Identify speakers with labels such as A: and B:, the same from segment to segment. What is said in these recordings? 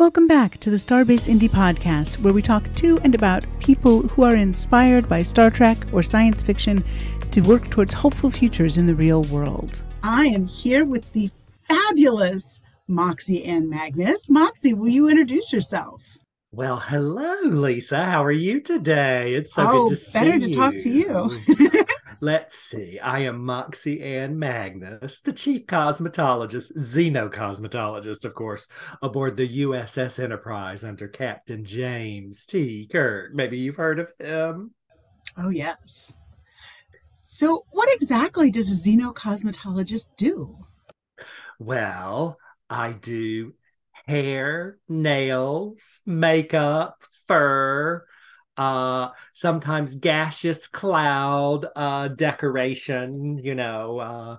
A: Welcome back to the Starbase Indy Podcast, where we talk to and about people who are inspired by Star Trek or science fiction to work towards hopeful futures in the real world. I am here with the fabulous Moxie Ann Magnus. Moxie, will you introduce yourself?
B: Well, hello, Lisa. How are you today? It's so
A: oh,
B: good to see you.
A: better to talk to you.
B: Let's see. I am Moxie Ann Magnus, the chief cosmetologist, xenocosmetologist, of course, aboard the USS Enterprise under Captain James T. Kirk. Maybe you've heard of him.
A: oh, yes. So, what exactly does a xenocosmetologist do?
B: Well, I do hair, nails, makeup, fur, uh sometimes gaseous cloud uh decoration you know uh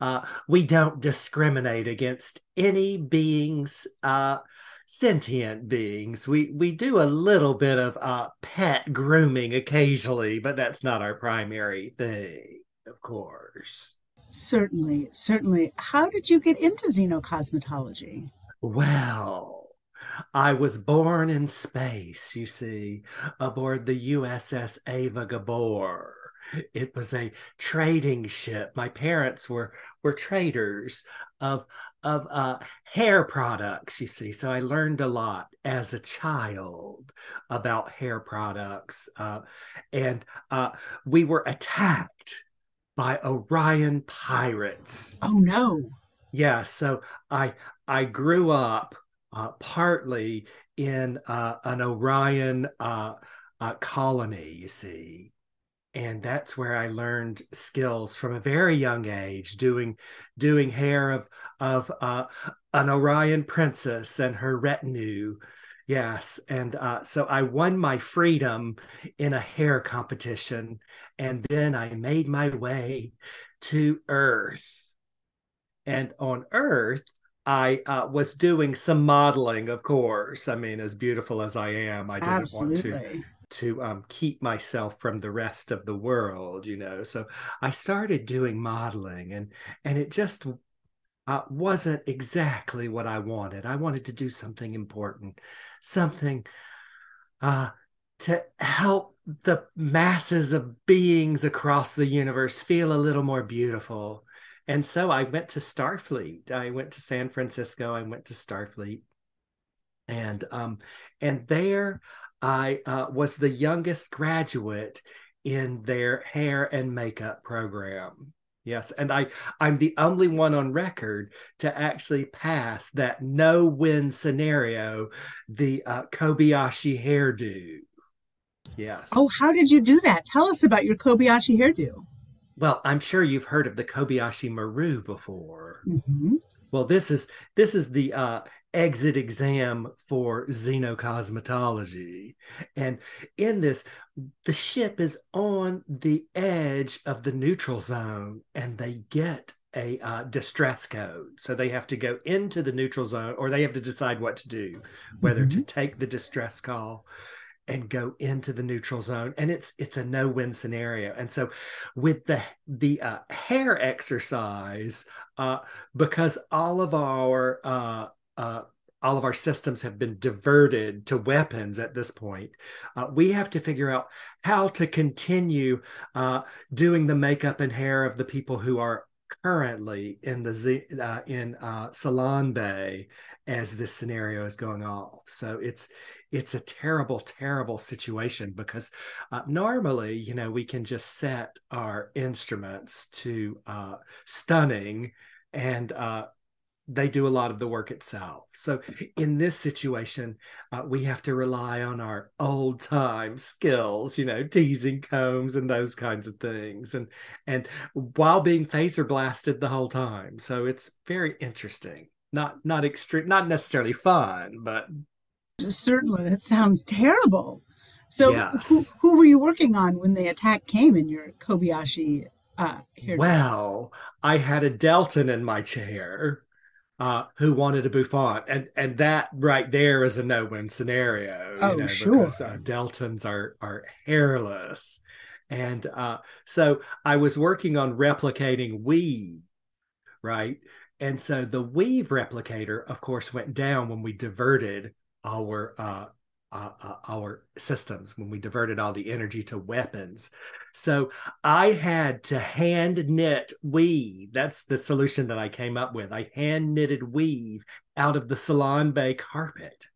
B: uh we don't discriminate against any beings uh sentient beings we we do a little bit of uh pet grooming occasionally but that's not our primary thing of course
A: Certainly, certainly. How did you get into xenocosmetology?
B: Well, I was born in space, you see, aboard the USS Ava Gabor. It was a trading ship. My parents were were traders of of uh, hair products, you see. So I learned a lot as a child about hair products, uh, and uh, we were attacked by Orion pirates.
A: Oh, no.
B: Yeah, so I I grew up uh, partly in uh, an Orion uh, colony, you see, and that's where I learned skills from a very young age, doing doing hair of of uh, an Orion princess and her retinue. Yes, and uh, so I won my freedom in a hair competition, and then I made my way to Earth. And on Earth, I uh, was doing some modeling, of course. I mean, as beautiful as I am, I didn't want to to um, keep myself from the rest of the world, you know. So I started doing modeling, and and it just uh, wasn't exactly what I wanted. I wanted to do something important, something uh, to help the masses of beings across the universe feel a little more beautiful. And so I went to Starfleet. I went to San Francisco. I went to Starfleet, and um, and there I uh, was the youngest graduate in their hair and makeup program. Yes, and I I'm the only one on record to actually pass that no win scenario, the uh, Kobayashi hairdo. Yes.
A: Oh, how did you do that? Tell us about your Kobayashi hairdo.
B: Well, I'm sure you've heard of the Kobayashi Maru before.
A: hmm
B: Well, this is this is the uh, exit exam for xenocosmetology, and in this, the ship is on the edge of the neutral zone, and they get a uh, distress code, so they have to go into the neutral zone, or they have to decide what to do, whether to take the distress call and go into the neutral zone and it's it's a no-win scenario and so with the the uh, hair exercise uh, because all of our uh, uh, all of our systems have been diverted to weapons at this point. Uh, we have to figure out how to continue uh, doing the makeup and hair of the people who are currently in the Z, uh, in uh, Salon Bay as this scenario is going off. So it's it's a terrible, terrible situation because uh, normally, you know, we can just set our instruments to uh, stunning and uh, they do a lot of the work itself. So in this situation, uh, we have to rely on our old time skills, you know, teasing combs and those kinds of things, and and while being phaser blasted the whole time. So it's very interesting. Not not extreme, not necessarily fun, but
A: Certainly, that sounds terrible. So, who,
B: yes.
A: who were you working on when the attack came in your Kobayashi uh?
B: Well, I had a Deltan in my chair uh, who wanted a bouffant, and and that right there is a no-win scenario.
A: Oh,
B: you know,
A: sure.
B: because uh, Deltans are are hairless, and uh, so I was working on replicating weave, right? and so the weave replicator, of course, went down when we diverted our uh, uh, uh, our systems when we diverted all the energy to weapons. So I had to hand knit weave. That's the solution that I came up with. I hand knitted weave out of the Salon Bay carpet.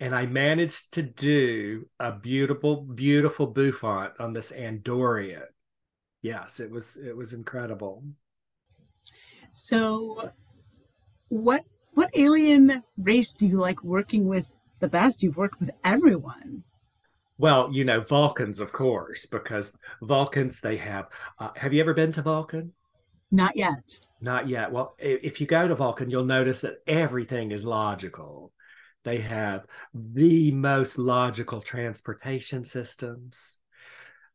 B: And I managed to do a beautiful, beautiful bouffant on this Andorian. Yes, it was it was incredible.
A: So what what alien race do you like working with the best. You've worked with everyone.
B: Well, you know, Vulcans, of course, because Vulcans, they have. Uh, have you ever been to Vulcan?
A: Not yet.
B: Not yet. Well, if you go to Vulcan, you'll notice that everything is logical. They have the most logical transportation systems.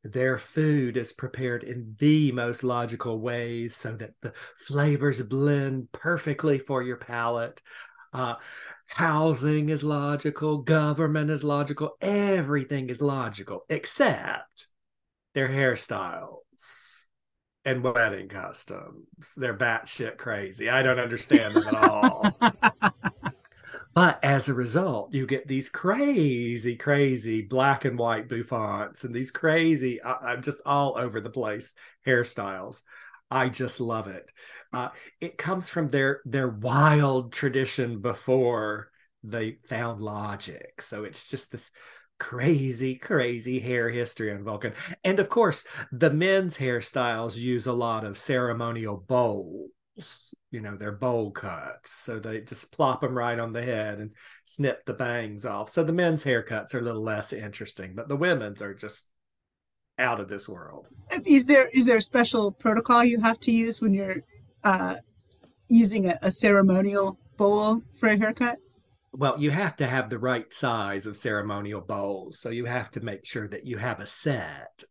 B: Their food is prepared in the most logical ways so that the flavors blend perfectly for your palate. Uh, housing is logical, government is logical, everything is logical except their hairstyles and wedding customs. They're batshit crazy. I don't understand them at all. but as a result, you get these crazy, crazy black and white bouffants and these crazy, I'm just all over the place hairstyles. I just love it. Uh, it comes from their their wild tradition before they found logic. So it's just this crazy, crazy hair history on Vulcan. And of course, the men's hairstyles use a lot of ceremonial bowls. You know, they're bowl cuts. So they just plop them right on the head and snip the bangs off. So the men's haircuts are a little less interesting, but the women's are just out of this world.
A: Is there is there a special protocol you have to use when you're uh, using a, a ceremonial bowl for a haircut?
B: Well, you have to have the right size of ceremonial bowls, so you have to make sure that you have a set.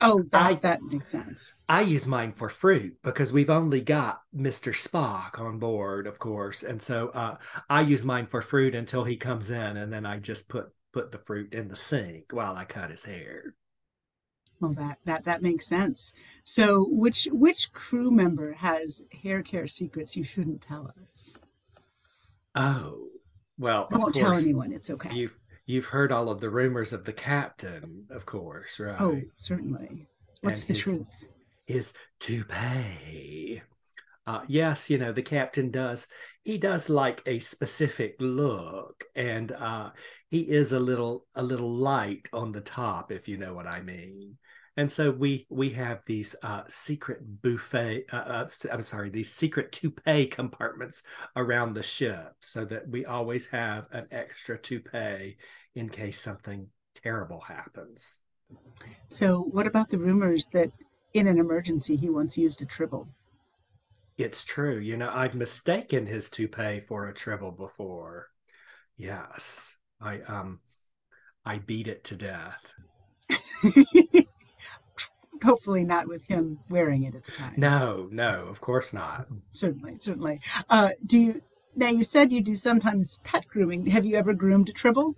A: Oh, that, I, that makes sense.
B: I use mine for fruit because we've only got Mr. Spock on board, of course, and so uh, I use mine for fruit until he comes in, and then I just put put the fruit in the sink while I cut his hair.
A: Well, that that that makes sense. So, which which crew member has hair care secrets you shouldn't tell us?
B: Oh, well,
A: I won't tell anyone. It's okay.
B: You've you've heard all of the rumors of the captain, of course, right?
A: Oh, certainly. What's and the his, truth?
B: His toupee. Uh, yes, you know the captain does. He does like a specific look, and uh, he is a little a little light on the top, if you know what I mean and so we we have these uh, secret buffet uh, uh, i'm sorry these secret toupee compartments around the ship so that we always have an extra toupee in case something terrible happens.
A: So what about the rumors that in an emergency he once used a tribble?
B: It's true. You know i've mistaken his toupee for a tribble before. Yes. I um i beat it to death
A: hopefully not with him wearing it at the time.
B: No, no, of course not.
A: Certainly, certainly. Uh, do you now? You said you do sometimes pet grooming. Have you ever groomed a tribble?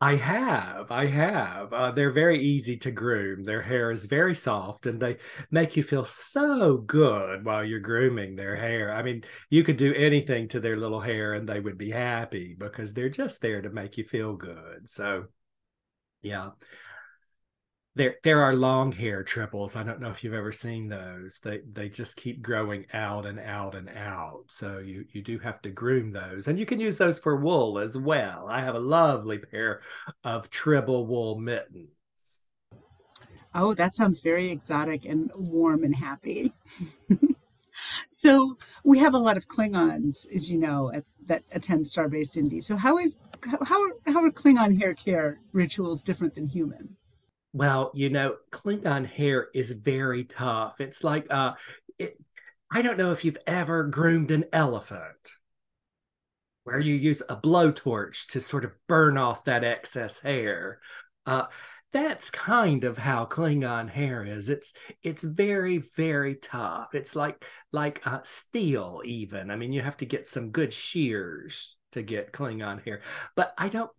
B: I have, I have. Uh, they're very easy to groom. Their hair is very soft, and they make you feel so good while you're grooming their hair. I mean, you could do anything to their little hair, and they would be happy because they're just there to make you feel good. So, yeah, there there are long hair tribbles. I don't know if you've ever seen those. They they just keep growing out and out and out. So you you do have to groom those, and you can use those for wool as well. I have a lovely pair of tribble wool mittens.
A: Oh, that sounds very exotic and warm and happy. so we have a lot of Klingons, as you know, at, that attend Starbase Indy. So how is how how are Klingon hair care rituals different than human?
B: Well, you know, Klingon hair is very tough. It's like uh it, I don't know if you've ever groomed an elephant where you use a blowtorch to sort of burn off that excess hair. Uh that's kind of how Klingon hair is. It's it's very very tough. It's like like uh, steel even. I mean, you have to get some good shears to get Klingon hair. But I don't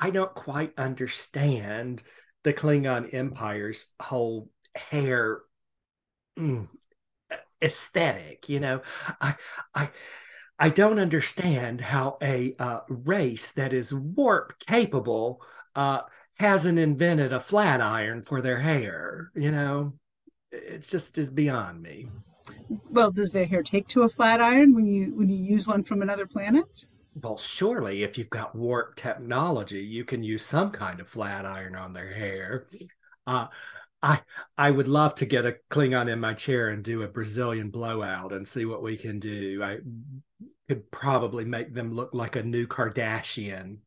B: I don't quite understand the Klingon Empire's whole hair mm, aesthetic. You know, I I I don't understand how a uh, race that is warp capable uh, hasn't invented a flat iron for their hair. You know, it just is beyond me.
A: Well, does their hair take to a flat iron when you when you use one from another planet?
B: Well, surely if you've got warp technology, you can use some kind of flat iron on their hair. Uh, I I would love to get a Klingon in my chair and do a Brazilian blowout and see what we can do. I could probably make them look like a new Kardashian.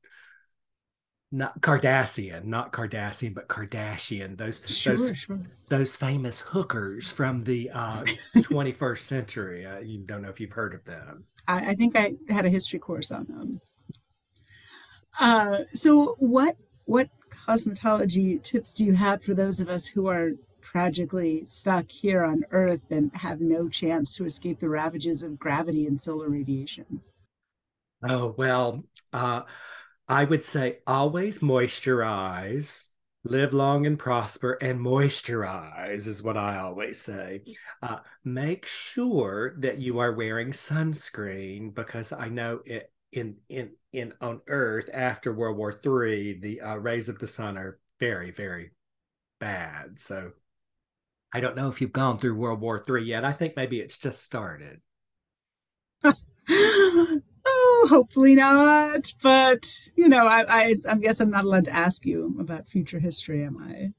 B: Not Kardashian, not Kardashian, but Kardashian. Those
A: Sure,
B: those
A: sure.
B: those famous hookers from the uh, 21st century. Uh, you don't know if you've heard of them.
A: I, I think I had a history course on them. Uh, so, what what cosmetology tips do you have for those of us who are tragically stuck here on Earth and have no chance to escape the ravages of gravity and solar radiation?
B: Oh, well, uh, I would say always moisturize, live long and prosper, and moisturize is what I always say. Uh, make sure that you are wearing sunscreen because I know it in in in on Earth after World War III, the uh, rays of the sun are very very bad. So I don't know if you've gone through World War III yet. I think maybe it's just started.
A: hopefully not. But you know, I, I I guess I'm not allowed to ask you about future history, am I?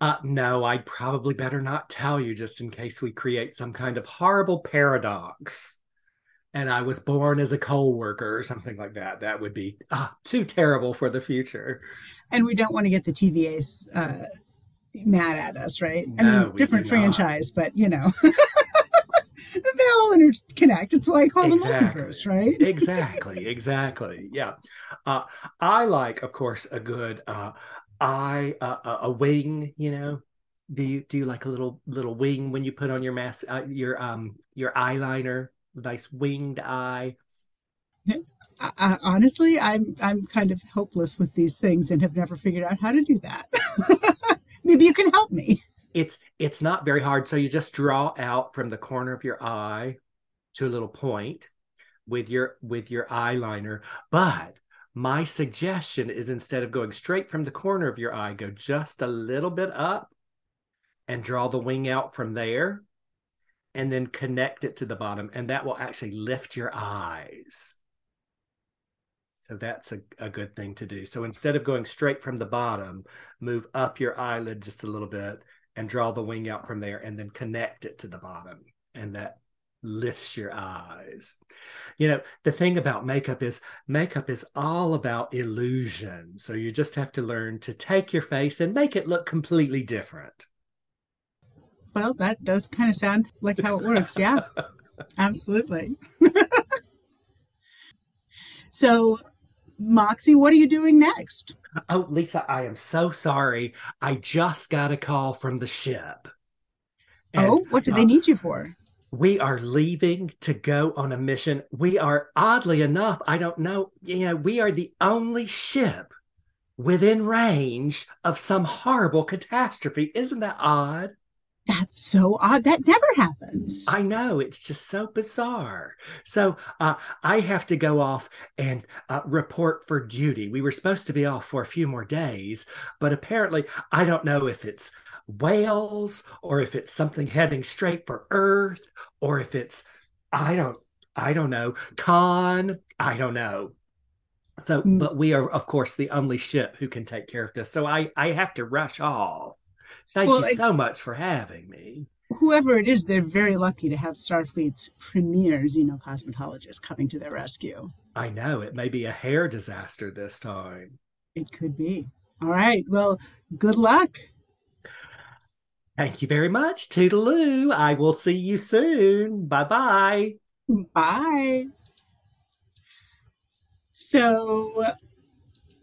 B: Uh, no, I'd probably better not tell you just in case we create some kind of horrible paradox. And I was born as a coal worker or something like that. That would be ah, too terrible for the future.
A: And we don't want to get the TVAs uh, mad at us, right? I mean, different franchise, but you know, they all interconnect. It's why I call
B: Exactly.
A: them multiverse, right?
B: exactly, exactly. Yeah. Uh, I like, of course, a good uh, eye, uh, a- a wing. You know, do you do you like a little little wing when you put on your mask, uh, your um your eyeliner? Nice winged eye.
A: I, I, honestly, I'm I'm kind of hopeless with these things and have never figured out how to do that. Maybe you can help me.
B: It's it's not very hard. So you just draw out from the corner of your eye to a little point with your with your eyeliner. But my suggestion is instead of going straight from the corner of your eye go just a little bit up and draw the wing out from there and then connect it to the bottom. And that will actually lift your eyes. So that's a, a good thing to do. So instead of going straight from the bottom move up your eyelid just a little bit and draw the wing out from there and then connect it to the bottom and that lifts your eyes you know the thing about makeup is makeup is all about illusion so you just have to learn to take your face and make it look completely different
A: Well, that does kind of sound like how it works. Yeah, absolutely. so, Moxie, what are you doing next?
B: oh lisa i am so sorry i just got a call from the ship And,
A: oh, what do they
B: uh,
A: need you for?
B: we are leaving to go on a mission. We are oddly enough, I don't know, you know, we are the only ship within range of some horrible catastrophe. Isn't that odd?
A: That's so odd. That never happens.
B: I know it's just so bizarre. So uh, I have to go off and uh, report for duty. We were supposed to be off for a few more days, but apparently I don't know if it's whales or if it's something heading straight for Earth or if it's I don't I don't know con I don't know. So,
A: Mm.
B: but we are of course the only ship who can take care of this. So I I have to rush off. Thank
A: Well,
B: you so much for having me.
A: Whoever it is, they're very lucky to have Starfleet's premier xenocosmetologist coming to their rescue.
B: I know it may be a hair disaster this time.
A: It could be. All right. Well, good luck.
B: Thank you very much. Toodaloo. I will see you soon. Bye bye.
A: Bye. So,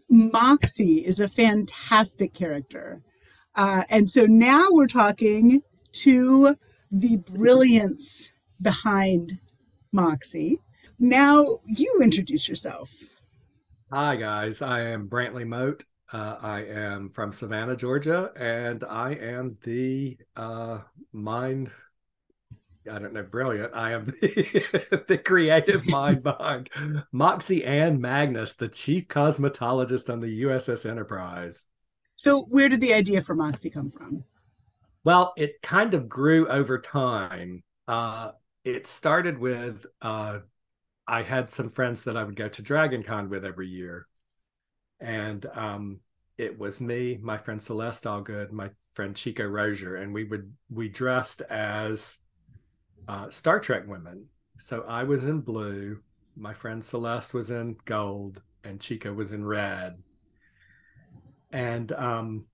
A: Moxie is a fantastic character. Uh, and so now we're talking to the brilliance behind Moxie. Now you introduce yourself.
B: Hi, guys. I am Brantley Moate. Uh, I am from Savannah, Georgia, and I am the uh, mind I don't know, brilliant. I am the, the creative mind behind Moxie Ann Magnus, the chief cosmetologist on the USS Enterprise.
A: So, where did the idea for Moxie come from?
B: Well, it kind of grew over time. Uh, it started with uh, I had some friends that I would go to Dragon Con with every year. And um, it was me, my friend Celeste Allgood, my friend Chico Rozier, and we would we dressed as uh, Star Trek women. So I was in blue, my friend Celeste was in gold, and Chico was in red. And um,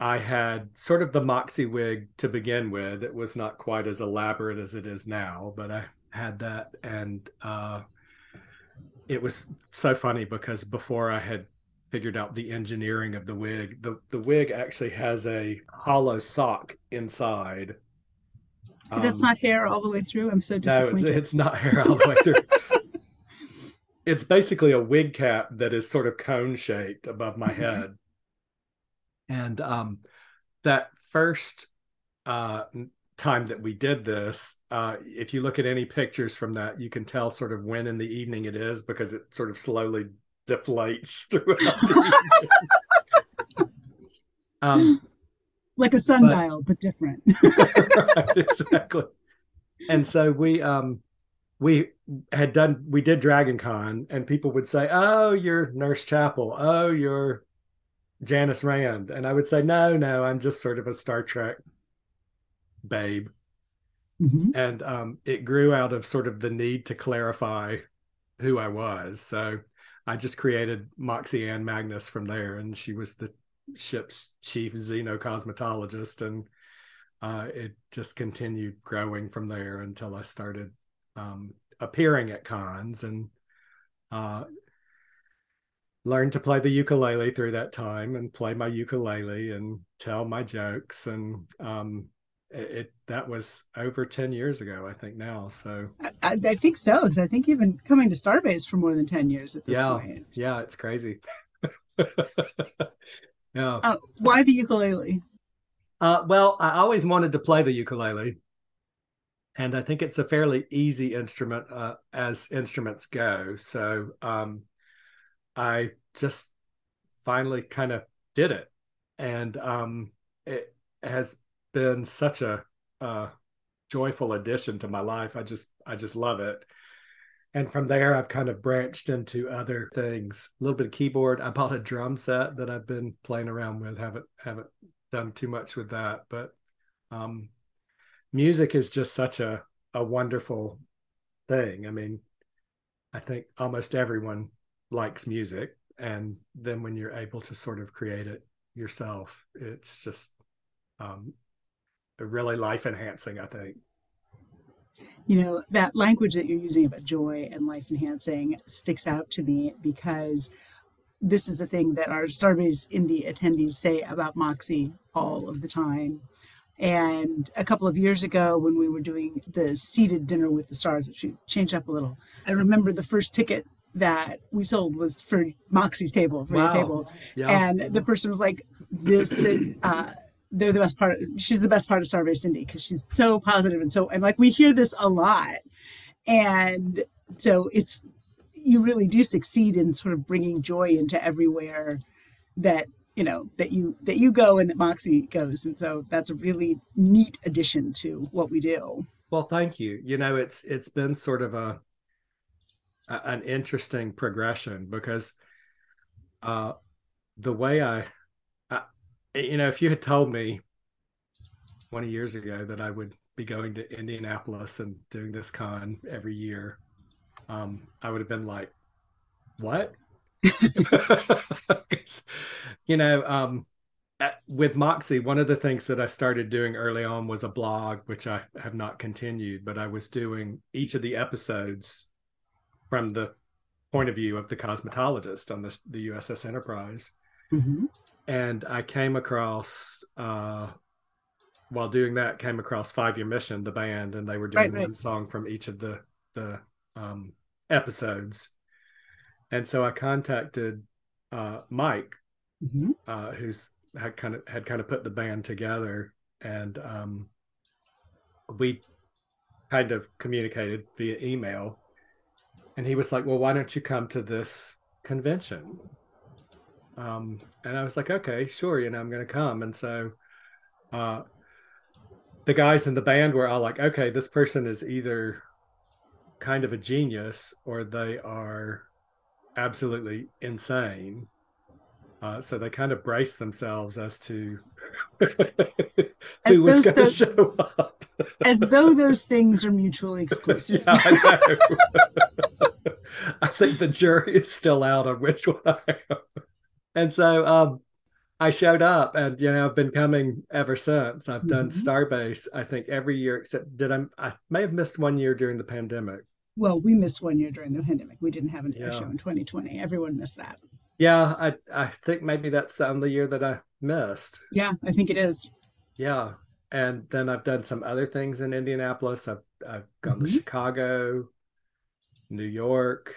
B: I had sort of the Moxie wig to begin with. It was not quite as elaborate as it is now, but I had that. And uh, it was so funny because before I had figured out the engineering of the wig, the, the wig actually has a hollow sock inside
A: that's um, not hair all the way through. I'm so disappointed.
B: No, it's, it's not hair all the way through. it's basically a wig cap that is sort of cone shaped above my mm-hmm. head. And um, that first uh, time that we did this, uh, if you look at any pictures from that, you can tell sort of when in the evening it is because it sort of slowly deflates throughout the
A: um, like a sundial, but, but different.
B: right, exactly. And so we um we had done we did Dragon Con and people would say, Oh, you're Nurse Chapel, oh, you're Janice Rand. And I would say, No, no, I'm just sort of a Star Trek babe. Mm-hmm. And um it grew out of sort of the need to clarify who I was. So I just created Moxie Ann Magnus from there, and she was the ship's chief xenocosmetologist, and uh, it just continued growing from there until I started um, appearing at cons and uh, learned to play the ukulele through that time and play my ukulele and tell my jokes and um, it, it, that was over 10 years ago i think now so
A: i, I think so because i think you've been coming to starbase for more than 10 years at this
B: yeah,
A: point
B: yeah it's crazy Yeah.
A: Uh, why the ukulele?
B: Uh, well, I always wanted to play the ukulele, and I think it's a fairly easy instrument uh, as instruments go. So um, I just finally kind of did it, and um, it has been such a, joyful addition to my life. I just I just love it. And from there i've kind of branched into other things. A little bit of keyboard. I bought a drum set that i've been playing around with. Haven't haven't done too much with that. But um, music is just such a a wonderful thing. I mean i think almost everyone likes music and then when you're able to sort of create it yourself it's just um, really life enhancing i think
A: you know, that language that you're using about joy and life enhancing sticks out to me because this is the thing that our Starbase Indy attendees say about Moxie all of the time. And a couple of years ago, when we were doing the seated dinner with the stars, which we changed up a little, I remember the first ticket that we sold was for Moxie's table, for wow. your table. Yeah. And the person was like, this, uh, they're the best part. she's the best part of Starbase Indy because she's so positive and so and like we hear this a lot, and so it's you really do succeed in sort of bringing joy into everywhere that you know that you that you go and that Moxie goes, and so that's a really neat addition to what we do.
B: Well, thank you. You know, it's it's been sort of a, a an interesting progression because uh, the way I you know, if you had told me 20 years ago that I would be going to Indianapolis and doing this con every year, um, I would have been like, what? you know, um, with Moxie, one of the things that I started doing early on was a blog, which I have not continued, but I was doing each of the episodes from the point of view of the cosmetologist on the, the USS Enterprise. Mm-hmm. And I came across, uh, while doing that, came across Five Year Mission, the band, and they were doing right, one song from each of the the um, episodes. And so I contacted uh, Mike, mm-hmm. uh, who's had kind of had kind of put the band together, and um, we kind of communicated via email. And he was like, Well, why don't you come to this convention? Um, and I was like, Okay, sure, you know, I'm going to come. And so uh, the guys in the band were all like, Okay, this person is either kind of a genius or they are absolutely insane. Uh, so they kind of brace themselves as to who was going to show up.
A: as though those things are mutually exclusive. yeah, I
B: know. I think the jury is still out on which one I am. And so um, I showed up and you know I've been coming ever since. I've done mm-hmm. Starbase, I think every year except did I I may have missed one year during the pandemic.
A: Well, we missed one year during the pandemic. We didn't have an air show in 2020. Everyone missed that.
B: Yeah, I I think maybe that's the only year that I missed.
A: Yeah, I think it is.
B: Yeah, and then I've done some other things in Indianapolis. I've I've gone mm-hmm. to Chicago, New York.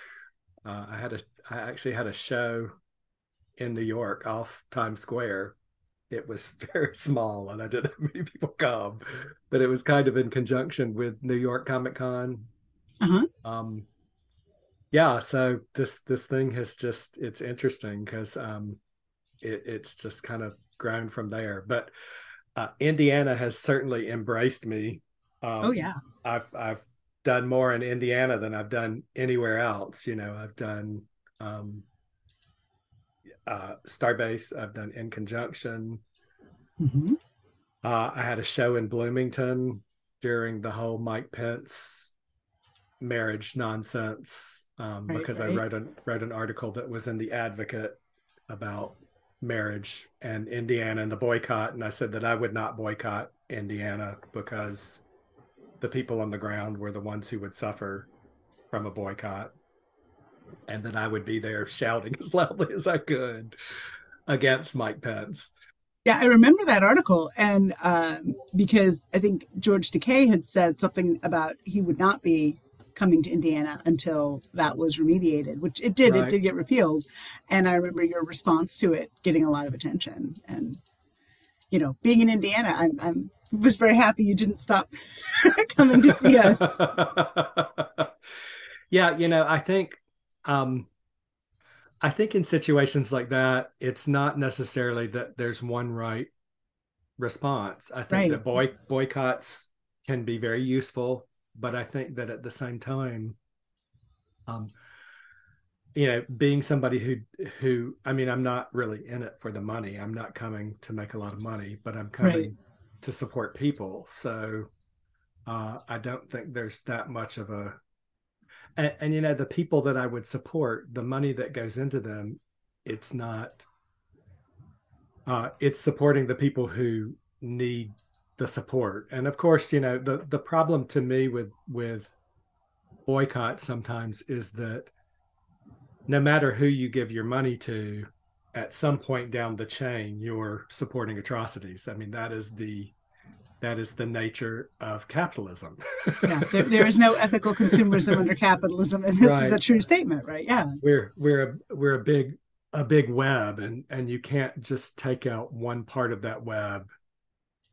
B: Uh, I had a I actually had a show in New York off Times Square. It was very small, and I didn't have many people come, but it was kind of in conjunction with New York Comic Con. Uh-huh. Um, yeah so this this thing has just it's interesting because um it, it's just kind of grown from there but uh, indiana has certainly embraced me
A: um, oh yeah
B: i've i've done more in indiana than i've done anywhere else you know i've done um uh starbase i've done in conjunction mm-hmm. uh, i had a show in bloomington during the whole mike pence marriage nonsense um, right, because right. I wrote an wrote an article that was in the Advocate about marriage and Indiana and the boycott, and I said that I would not boycott Indiana because the people on the ground were the ones who would suffer from a boycott, and then I would be there shouting as loudly as I could against Mike Pence.
A: Yeah, I remember that article, and um, because I think George Takei had said something about he would not be coming to Indiana until that was remediated, which it did. Right. It did get repealed, and I remember your response to it getting a lot of attention. And you know, being in Indiana, I'm, I'm was very happy you didn't stop coming to see us.
B: yeah, you know, I think um, I think in situations like that, it's not necessarily that there's one right response. I think right. that boy boycotts can be very useful but I think that at the same time, um, you know, being somebody who who I mean, I'm not really in it for the money. I'm not coming to make a lot of money, but I'm coming right. to support people. So uh, I don't think there's that much of a and, and, you know the people that I would support, the money that goes into them, it's not. Uh, it's supporting the people who need the support. And of course, you know, the the problem to me with with boycott sometimes is that no matter who you give your money to, at some point down the chain, you're supporting atrocities. I mean, that is the that is the nature of capitalism.
A: yeah, there, there is no ethical consumerism under capitalism, and this right. is a true statement, right? Yeah,
B: we're we're a we're a big a big web, and and you can't just take out one part of that web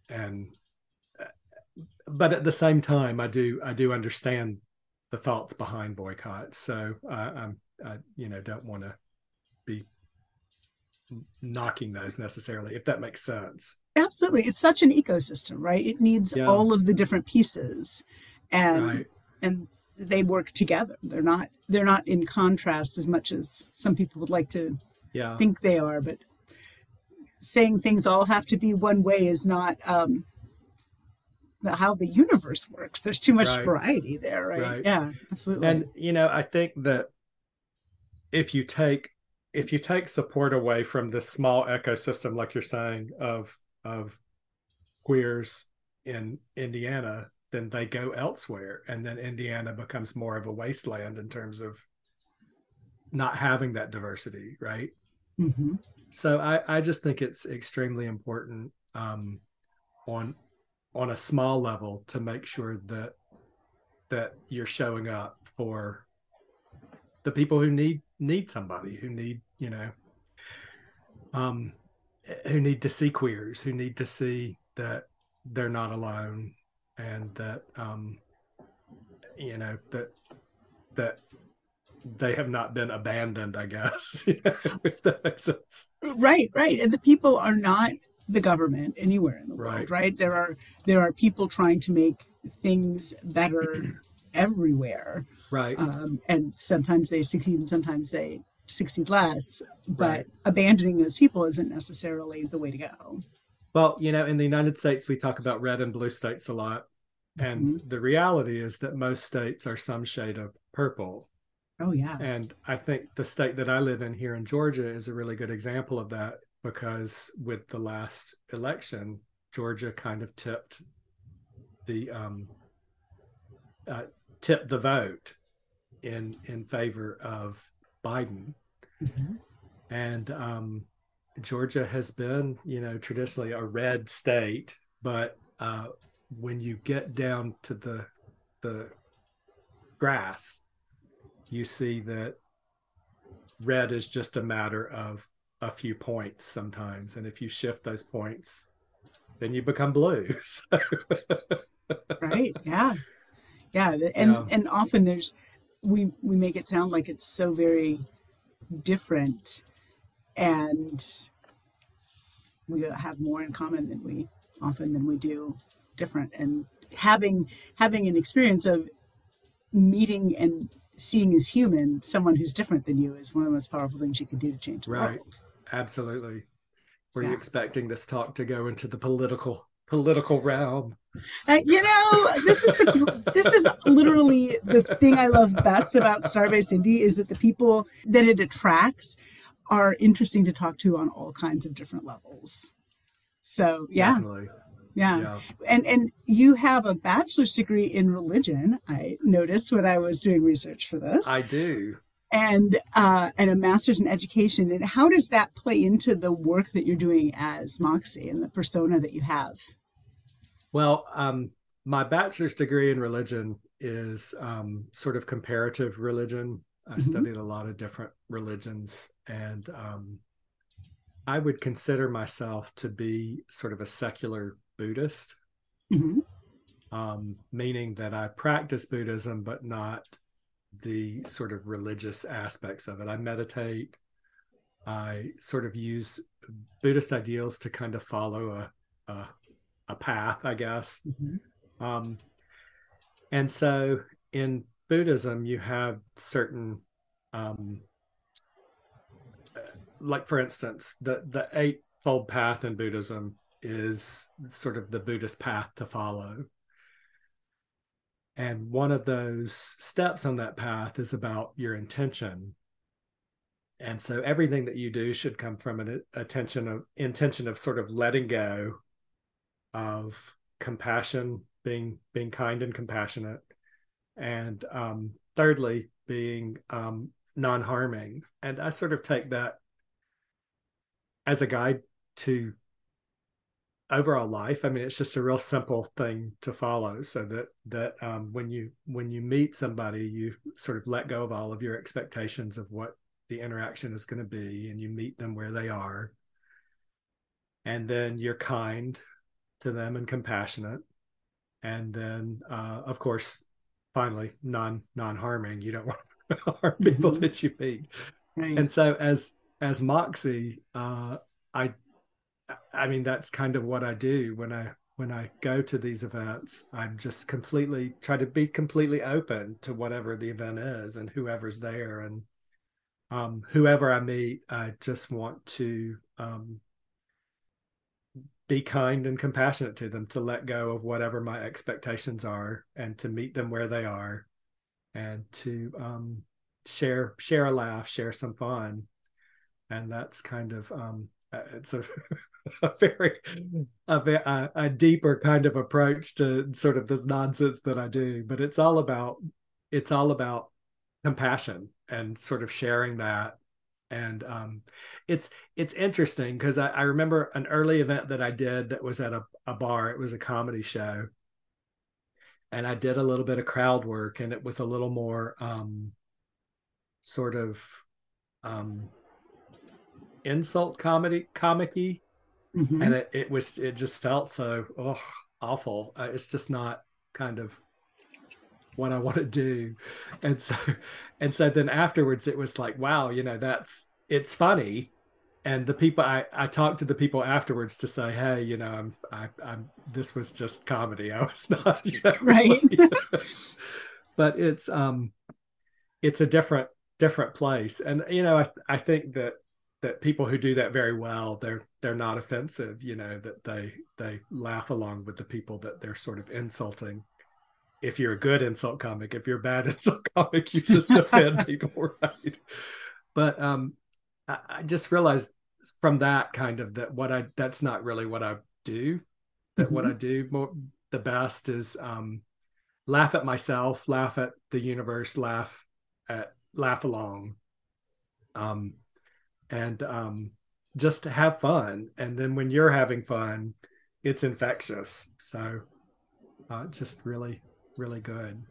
B: and uh, but at the same time, I do I do understand the thoughts behind boycotts. So I, I'm I you know don't want to be knocking those necessarily, if that makes sense.
A: Absolutely, it's such an ecosystem, right? It needs yeah. all of the different pieces, and right. and they work together. They're not they're not in contrast as much as some people would like to yeah. think they are. But saying things all have to be one way is not um, how the universe works. There's too much right. variety there, right? right? Yeah, absolutely.
B: And you know, I think that if you take if you take support away from this small ecosystem, like you're saying, of of queers in Indiana, then they go elsewhere, and then Indiana becomes more of a wasteland in terms of not having that diversity, right? Mm-hmm. So I, I just think it's extremely important um, on on a small level to make sure that that you're showing up for the people who need need somebody who need you know um who need to see queers who need to see that they're not alone and that um you know that that they have not been abandoned i guess if that makes sense.
A: Right right. And the people are not the government anywhere in the world right, right? there are there are people trying to make things better everywhere
B: right.
A: Um, and sometimes they succeed and sometimes they succeed less but right. abandoning those people isn't necessarily the way to go.
B: Well you know in the united states we talk about red and blue states a lot and mm-hmm. the reality is that most states are some shade of purple.
A: Oh yeah.
B: And i think the state that i live in here in georgia is a really good example of that because with the last election georgia kind of tipped the um uh, tipped the vote in in favor of Biden. Mm-hmm. And um, Georgia has been, you know, traditionally a red state, but uh, when you get down to the the grass, you see that red is just a matter of a few points sometimes, and if you shift those points, then you become blue.
A: right? Yeah, yeah, and yeah. and often there's we we make it sound like it's so very different and we have more in common than we often than we do different and having having an experience of meeting and seeing as human someone who's different than you is one of the most powerful things you can do to change the right world.
B: absolutely were yeah. you expecting this talk to go into the political political realm.
A: Uh, you know, this is the this is literally the thing I love best about Starbase Indy is that the people that it attracts are interesting to talk to on all kinds of different levels. So yeah. Yeah. yeah. And and you have a bachelor's degree in religion. I noticed when I was doing research for this.
B: I do
A: and uh, and a master's in education. And how does that play into the work that you're doing as Moxie and the persona that you have?
B: Well, um, my bachelor's degree in religion is um, sort of comparative religion. I mm-hmm. studied a lot of different religions, and um, I would consider myself to be sort of a secular Buddhist, mm-hmm. Um, meaning that I practice Buddhism, but not the sort of religious aspects of it. I meditate. I sort of use Buddhist ideals to kind of follow a, a a path, I guess. Mm-hmm. Um, and so in Buddhism, you have certain, um, like for instance, the the eightfold path in Buddhism is sort of the Buddhist path to follow. And one of those steps on that path is about your intention. And so everything that you do should come from an attention of intention of sort of letting go of compassion, being being kind and compassionate, and um, thirdly, being um, non-harming. And I sort of take that as a guide to overall life. I mean, it's just a real simple thing to follow, so that that um, when you when you meet somebody, you sort of let go of all of your expectations of what the interaction is going to be, and you meet them where they are. And then you're kind to them and compassionate. And then uh, of course finally non non harming you don't want to harm people mm-hmm. that you meet right. and so as as moxie uh, i i mean that's kind of what i do when i when i go to these events. I'm just completely try to be completely open to whatever the event is and whoever's there. And um, whoever i meet i just want to um, be kind and compassionate to them to let go of whatever my expectations are and to meet them where they are and to um, share share a laugh share some fun. And that's kind of um, it's a, a very a, a deeper kind of approach to sort of this nonsense that i do. But it's all about it's all about compassion and sort of sharing that and um, it's it's interesting because I, I, remember an early event that I did that was at a, a bar. It was a comedy show, and I did a little bit of crowd work, and it was a little more um, sort of um, insult comedy comicky, mm-hmm. and it, it was it just felt so oh awful. Uh, it's just not kind of what I want to do. And so and so then afterwards it was like, wow, you know, that's it's funny. And the people I, I talked to the people afterwards to say, hey, you know, I'm I I'm this was just comedy. I was not, you know,
A: right.
B: but it's um it's a different different place. And you know, I I think that that people who do that very well they're they're not offensive you know that they they laugh along with the people that they're sort of insulting if you're a good insult comic if you're a bad insult comic you just offend people right but um I, I, just realized from that kind of that what i that's not really what i do that mm-hmm. what i do more the best is um laugh at myself laugh at the universe laugh at laugh along um and um, just to have fun. And then when you're having fun, it's infectious. So uh, just really, really good.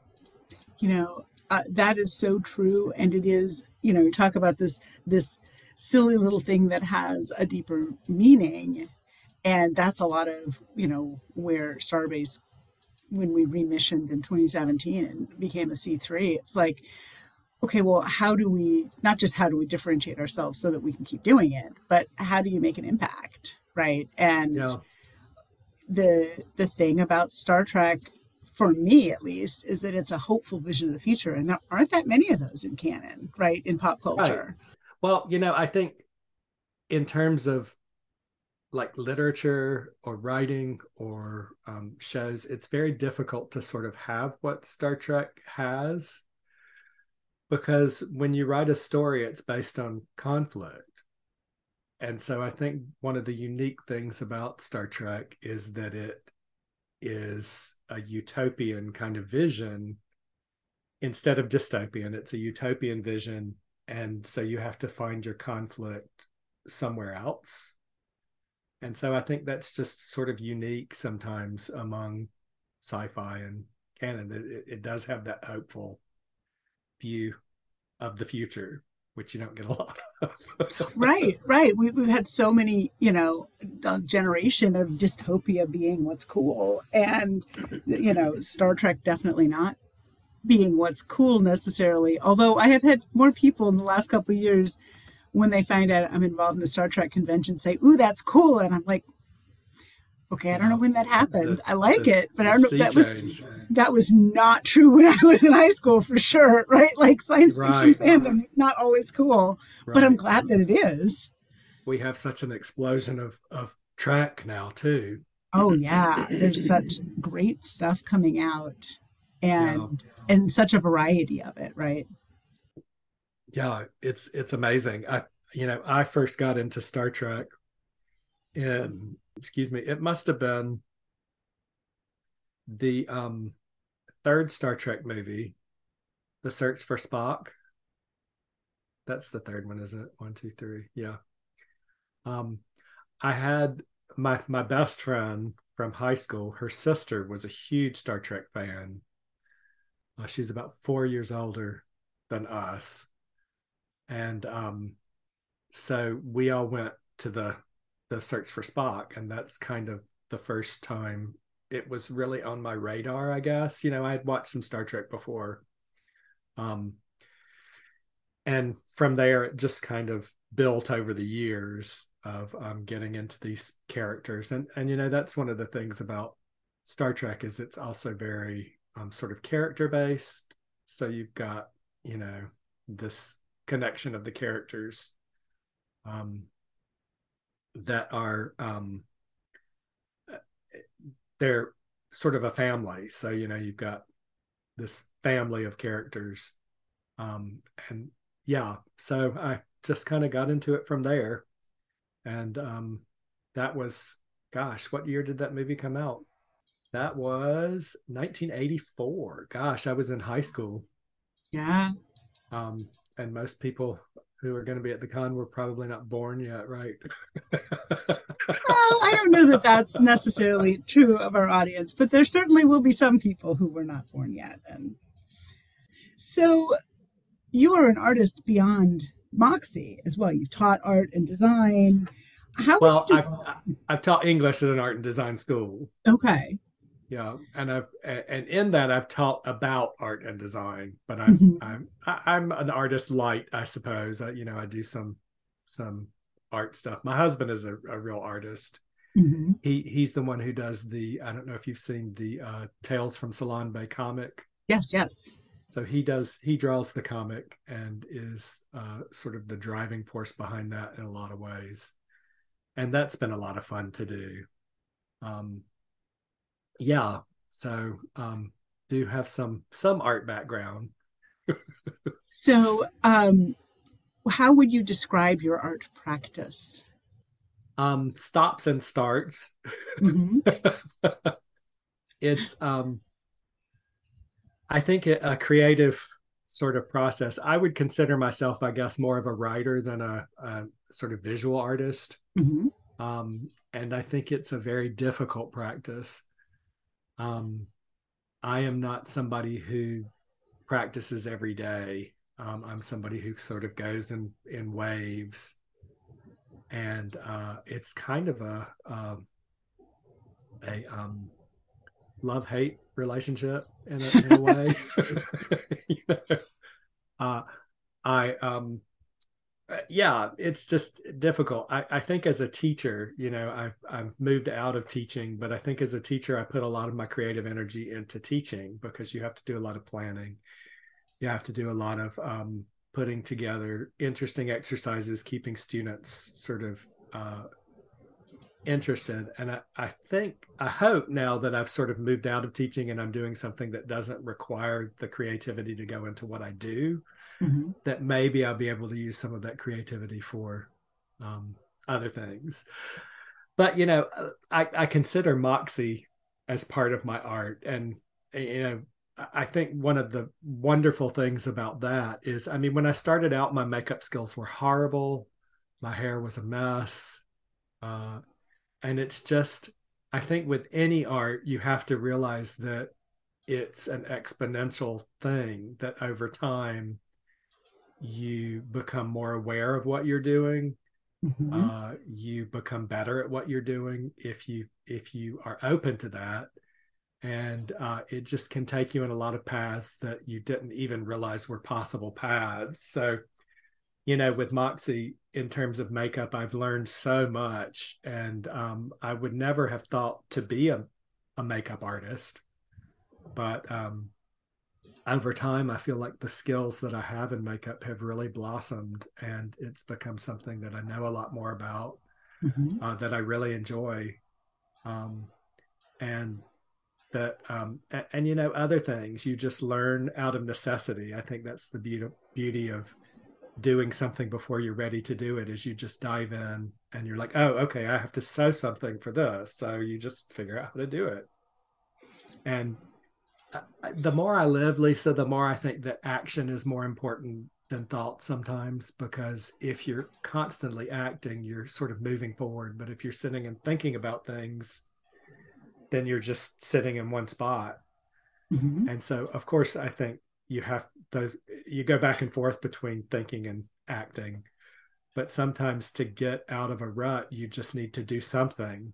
A: You know, uh, that is so true. And it is, you know, you talk about this, this silly little thing that has a deeper meaning. And that's a lot of, you know, where Starbase, when we remissioned in 2017 and became a C3, it's like, okay, well, how do we not just how do we differentiate ourselves so that we can keep doing it, but how do you make an impact, right? And yeah. the the thing about Star Trek, for me at least, is that it's a hopeful vision of the future, and there aren't that many of those in canon, right? In pop culture. Right.
B: Well, you know, I think in terms of like literature or writing or um, shows, it's very difficult to sort of have what Star Trek has because when you write a story, it's based on conflict. And so I think one of the unique things about Star Trek is that it is a utopian kind of vision instead of dystopian. It's a utopian vision. And so you have to find your conflict somewhere else. And so I think that's just sort of unique sometimes among sci fi and canon. It, it does have that hopeful view of the future which you don't get a lot of.
A: Right, right. We, we've had so many, you know, generation of dystopia being what's cool, and you know, Star Trek definitely not being what's cool necessarily. Although I have had more people in the last couple years when they find out I'm involved in a Star Trek convention say, "Ooh, that's cool," and I'm like, okay, I don't know when that happened. The, I like the, it, but I don't know that was that was not true when I was in high school for sure, right? Like science right. fiction fandom, not always cool, right. but I'm glad that it is.
B: We have such an explosion of of Trek now too.
A: Oh yeah, there's such great stuff coming out, and yeah. and such a variety of it, right?
B: Yeah, it's it's amazing. I you know I first got into Star Trek in excuse me, it must have been the um, third Star Trek movie, The Search for Spock. That's the third one, isn't it? One, two, three. Yeah. Um, I had my my best friend from high school. Her sister was a huge Star Trek fan. Uh, she's about four years older than us, and um, so we all went to the the search for Spock, and that's kind of the first time it was really on my radar. I guess you know I had watched some Star Trek before, um, and from there it just kind of built over the years of um, getting into these characters, and and you know that's one of the things about Star Trek is it's also very um, sort of character based. So you've got you know this connection of the characters um, that are um, they're sort of a family. So you know you've got this family of characters, um, and yeah. So I just kind of got into it from there, and um, that was gosh, what year did that movie come out? That was 1984. Gosh, I was in high school.
A: Yeah.
B: Um, and most people who are going to be at the con were probably not born yet, right?
A: well, I don't know that that's necessarily true of our audience, but there certainly will be some people who were not born yet. And so you are an artist beyond Moxie as well. You've taught art and design. How
B: well, just... I've, I've taught English at an art and design school.
A: Okay.
B: Yeah and i've and in that i've taught about art and design but i'm mm-hmm. i'm i'm an artist light i suppose. I, you know i do some some art stuff. My husband is a, a real artist. Mm-hmm. he he's the one who does the i don't know if you've seen the uh tales from salon bay comic.
A: Yes yes.
B: So he does he draws the comic and is uh sort of the driving force behind that in a lot of ways. And that's been a lot of fun to do. Um yeah so um do have some some art background.
A: So um how would you describe your art practice?
B: Um stops and starts. Mm-hmm. it's um i think a creative sort of process. I would consider myself i guess more of a writer than a, a sort of visual artist. Mm-hmm. um, and i think it's a very difficult practice um, I am not somebody who practices every day. Um, I'm somebody who sort of goes in in waves, and uh, it's kind of a uh, a um, love hate relationship in a, in a way. you know? uh, I um, yeah, it's just difficult. I, I think as a teacher, you know, I've, I've moved out of teaching, but I think as a teacher, I put a lot of my creative energy into teaching because you have to do a lot of planning. You have to do a lot of um, putting together interesting exercises, keeping students sort of uh, interested. And I, I think, I hope now that I've sort of moved out of teaching and I'm doing something that doesn't require the creativity to go into what I do mm-hmm. that maybe I'll be able to use some of that creativity for um, other things. But you know, I, I consider Moxie as part of my art, and you know, I think one of the wonderful things about that is, I mean, when I started out, my makeup skills were horrible. My hair was a mess. Uh, and it's just, I think with any art, you have to realize that it's an exponential thing that over time you become more aware of what you're doing mm-hmm. uh, you become better at what you're doing if you if you are open to that. And uh, it just can take you in a lot of paths that you didn't even realize were possible paths. So you know with moxie in terms of makeup i've learned so much. And um, i would never have thought to be a, a makeup artist. But um, over time, I feel like the skills that I have in makeup have really blossomed, and it's become something that I know a lot more about, mm-hmm. uh, that I really enjoy, um, and that um, and, and, you know other things you just learn out of necessity. I think that's the beauty beauty of doing something before you're ready to do it is you just dive in and you're like oh okay i have to sew something for this so you just figure out how to do it and the more I live, Lisa, the more I think that action is more important than thought sometimes because if you're constantly acting, you're sort of moving forward. But if you're sitting and thinking about things, then you're just sitting in one spot. Mm-hmm. And so, of course, I think you have the you go back and forth between thinking and acting. But sometimes to get out of a rut, you just need to do something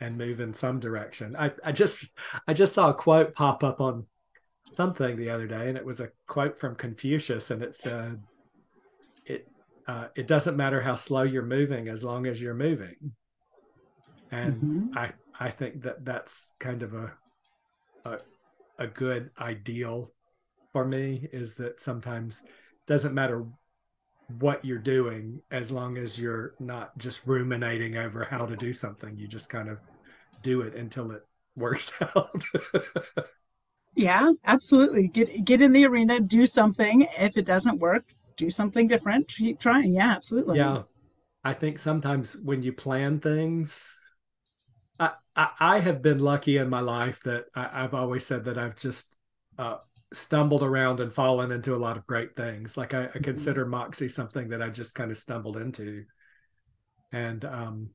B: and move in some direction. I, I just I just saw a quote pop up on something the other day, and it was a quote from Confucius, and it said, "It uh, it doesn't matter how slow you're moving as long as you're moving." And mm-hmm. I I think that that's kind of a, a a good ideal for me is that sometimes doesn't matter what you're doing as long as you're not just ruminating over how to do something. You just kind of do it until it works out.
A: Yeah absolutely. Get get in the arena do something. If it doesn't work do something different. Keep trying. Yeah absolutely.
B: Yeah. I think sometimes when you plan things i i, I have been lucky in my life that I, have always said that i've just uh, stumbled around and fallen into a lot of great things. Like I, I mm-hmm. consider Moxie something that I just kind of stumbled into. And um,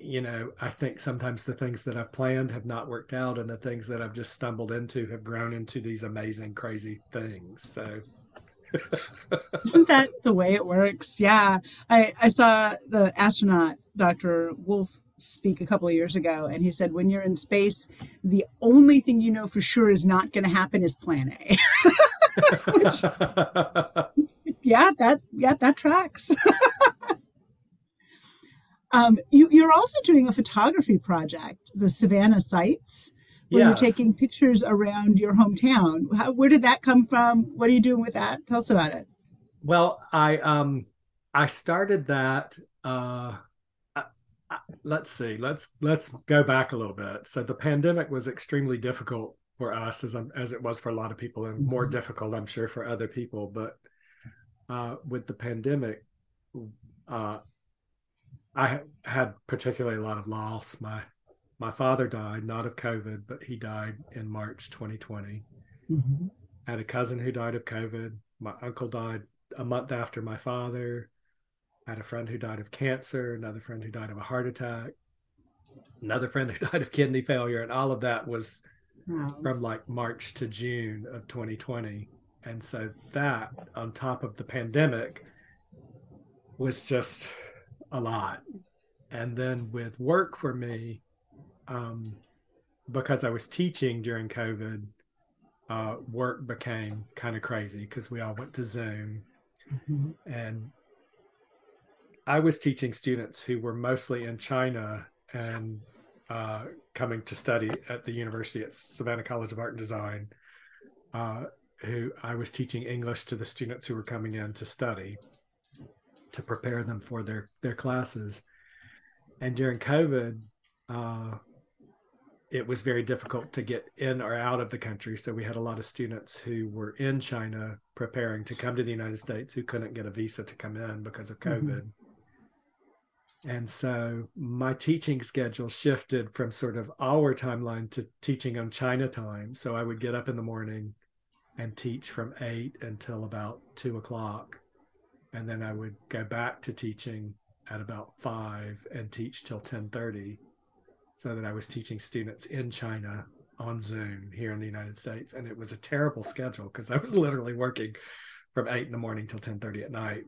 B: you know, I think sometimes the things that I've planned have not worked out, and the things that I've just stumbled into have grown into these amazing, crazy things. So
A: Isn't that the way it works? Yeah. I, I saw the astronaut, Dr. Wolf speak a couple of years ago, and he said, "When you're in space, the only thing you know for sure is not going to happen is Plan A." Which, yeah, that yeah that tracks. um, you, you're also doing a photography project, the Savannah Sites, where yes. you're taking pictures around your hometown. How, where did that come from? What are you doing with that? Tell us about it.
B: Well, I um I started that. Uh, let's see. Let's let's go back a little bit. So the pandemic was extremely difficult for us, as as it was for a lot of people, and more mm-hmm. difficult, I'm sure, for other people. But uh, with the pandemic, uh, I had particularly a lot of loss. My my father died not of COVID, but he died in March 2020. Mm-hmm. I had a cousin who died of COVID. My uncle died a month after my father. I had a friend who died of cancer, another friend who died of a heart attack, another friend who died of kidney failure, and all of that was wow. from like March to June of 2020. And so that, on top of the pandemic, was just a lot. And then with work for me, um, because I was teaching during COVID, uh, work became kind of crazy because we all went to Zoom. Mm-hmm. And I was teaching students who were mostly in China and uh, coming to study at the university at Savannah College of Art and Design. Uh, who I was teaching English to the students who were coming in to study to prepare them for their their classes. And during COVID, uh, it was very difficult to get in or out of the country. So we had a lot of students who were in China preparing to come to the United States who couldn't get a visa to come in because of mm-hmm. COVID. Mm-hmm. And so my teaching schedule shifted from sort of our timeline to teaching on China time. So I would get up in the morning and teach from eight until about two o'clock. And then I would go back to teaching at about five and teach till 1030 so that I was teaching students in China on Zoom here in the United States. And it was a terrible schedule because I was literally working from eight in the morning till 1030 at night.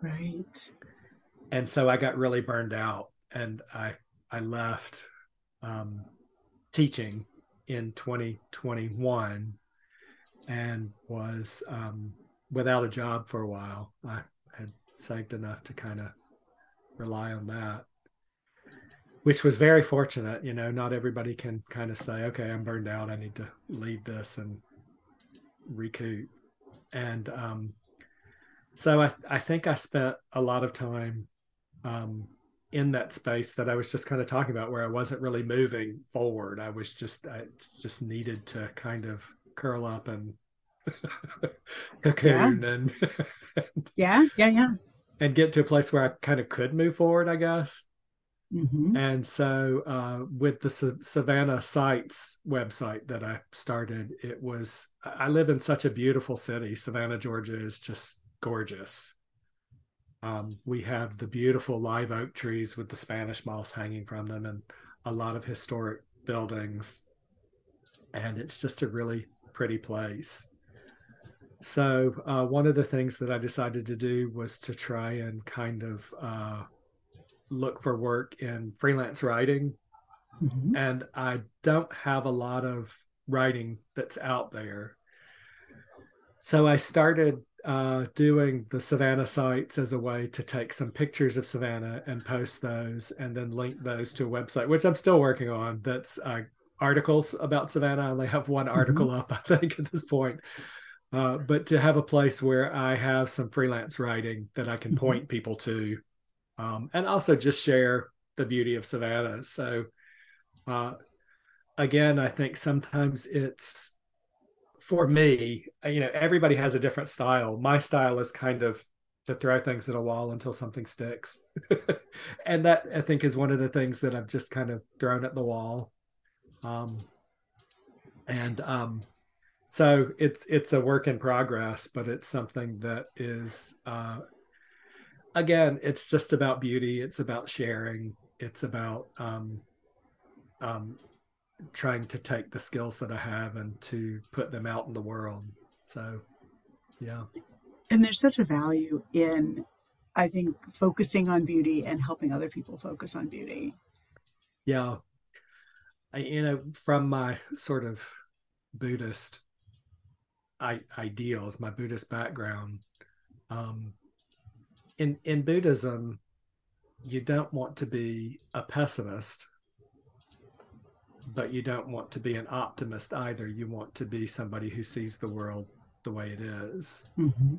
A: Right.
B: And so I got really burned out and I, I left um, teaching in 2021 and was um, without a job for a while. I had saved enough to kind of rely on that, which was very fortunate. You know, not everybody can kind of say, okay, I'm burned out. I need to leave this and recoup. And um, so I, I think I spent a lot of time um, in that space that I was just kind of talking about, where I wasn't really moving forward. I was just, I just needed to kind of curl up and cocoon
A: yeah.
B: and
A: yeah, yeah, yeah,
B: and get to a place where I kind of could move forward, I guess.
A: Mm-hmm.
B: And so, uh, with the Sa- Savannah Sights website that I started, it was I live in such a beautiful city. Savannah, Georgia is just gorgeous. Um, we have the beautiful live oak trees with the Spanish moss hanging from them, and a lot of historic buildings. And it's just a really pretty place. So, uh, one of the things that I decided to do was to try and kind of uh, look for work in freelance writing. Mm-hmm. And I don't have a lot of writing that's out there. So, I started uh, doing the Savannah sites as a way to take some pictures of Savannah and post those and then link those to a website, which I'm still working on. That's uh, articles about Savannah. I only have one mm-hmm. article mm-hmm. up, I think, at this point. Uh, but to have a place where I have some freelance writing that I can mm-hmm. point people to, um, and also just share the beauty of Savannah. So, uh, again, I think sometimes it's for me, you know, everybody has a different style. My style is kind of to throw things at a wall until something sticks. and that I think is one of the things that I've just kind of thrown at the wall. Um, and um, so it's it's a work in progress, but it's something that is uh, again, it's just about beauty. It's about sharing. It's about um, um, trying to take the skills that I have and to put them out in the world. So, yeah.
A: And there's such a value in, I think, focusing on beauty and helping other people focus on beauty
B: Yeah. I, you know, from my sort of Buddhist I, ideals, my Buddhist background, um, in in Buddhism, you don't want to be a pessimist, but you don't want to be an optimist either. You want to be somebody who sees the world the way it is. Mm-hmm.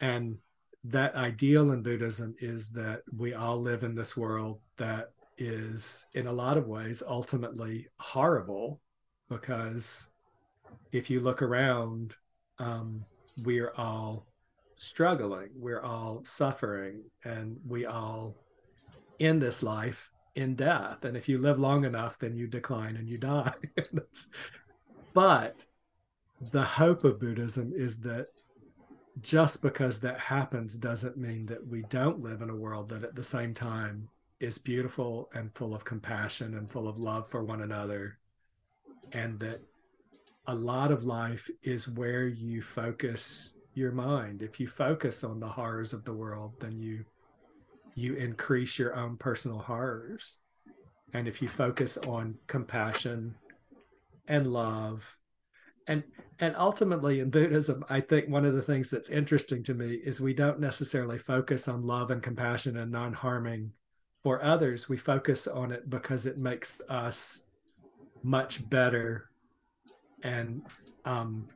B: And that ideal in Buddhism is that we all live in this world that is, in a lot of ways, ultimately horrible because if you look around, um, we're all struggling, we're all suffering, and we all in this life in death. And if you live long enough, then you decline and you die. but the hope of Buddhism is that just because that happens doesn't mean that we don't live in a world that at the same time is beautiful and full of compassion and full of love for one another. And that a lot of life is where you focus your mind. If you focus on the horrors of the world, then you you increase your own personal horrors. And if you focus on compassion and love and and ultimately in buddhism i think one of the things that's interesting to me is we don't necessarily focus on love and compassion and non-harming for others we focus on it because it makes us much better and um,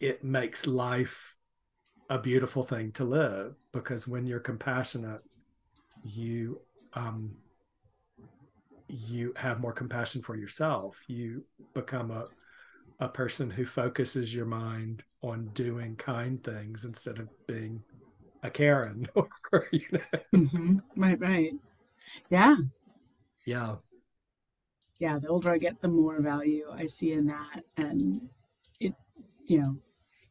B: it makes life a beautiful thing to live because when you're compassionate you um, you have more compassion for yourself you become a a person who focuses your mind on doing kind things instead of being a Karen or you know.
A: Mm-hmm. Right, right. Yeah.
B: Yeah.
A: Yeah. The older I get, the more value I see in that. And it, you know,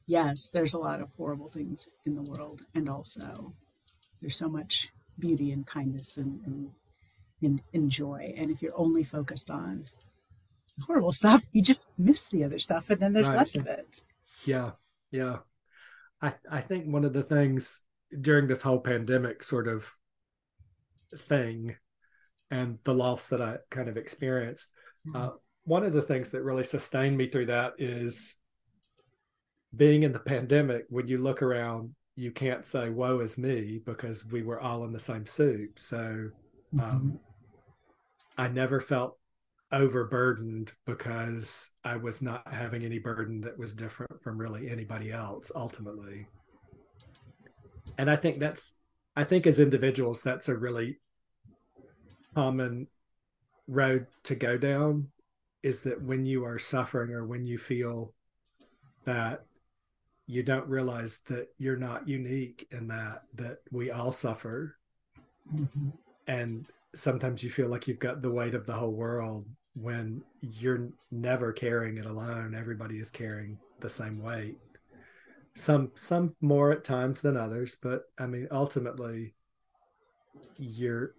A: yes, there's a lot of horrible things in the world. And also there's so much beauty and kindness and, and, and, and joy. And if you're only focused on horrible stuff, you just miss the other stuff, and then there's right. less of it.
B: Yeah, yeah. I I think one of the things during this whole pandemic sort of thing, and the loss that I kind of experienced, mm-hmm. uh, one of the things that really sustained me through that is being in the pandemic. When you look around, you can't say "woe is me" because we were all in the same soup. So. Um, mm-hmm. I never felt overburdened because I was not having any burden that was different from really anybody else ultimately. And I think that's, I think as individuals, that's a really common road to go down is that when you are suffering or when you feel that you don't realize that you're not unique in that, that we all suffer. Mm-hmm. And sometimes you feel like you've got the weight of the whole world when you're never carrying it alone everybody is carrying the same weight some some more at times than others but i mean ultimately you're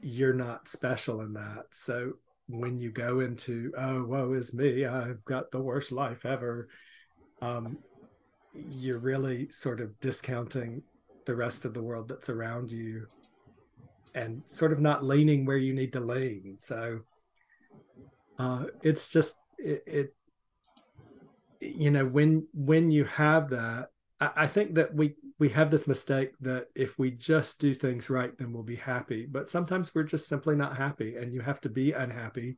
B: you're not special in that so when you go into oh woe is me i've got the worst life ever um you're really sort of discounting the rest of the world that's around you and sort of not leaning where you need to lean. So uh, it's just it, it, you know when when you have that I, I think that we we have this mistake that if we just do things right then we'll be happy. But sometimes we're just simply not happy and you have to be unhappy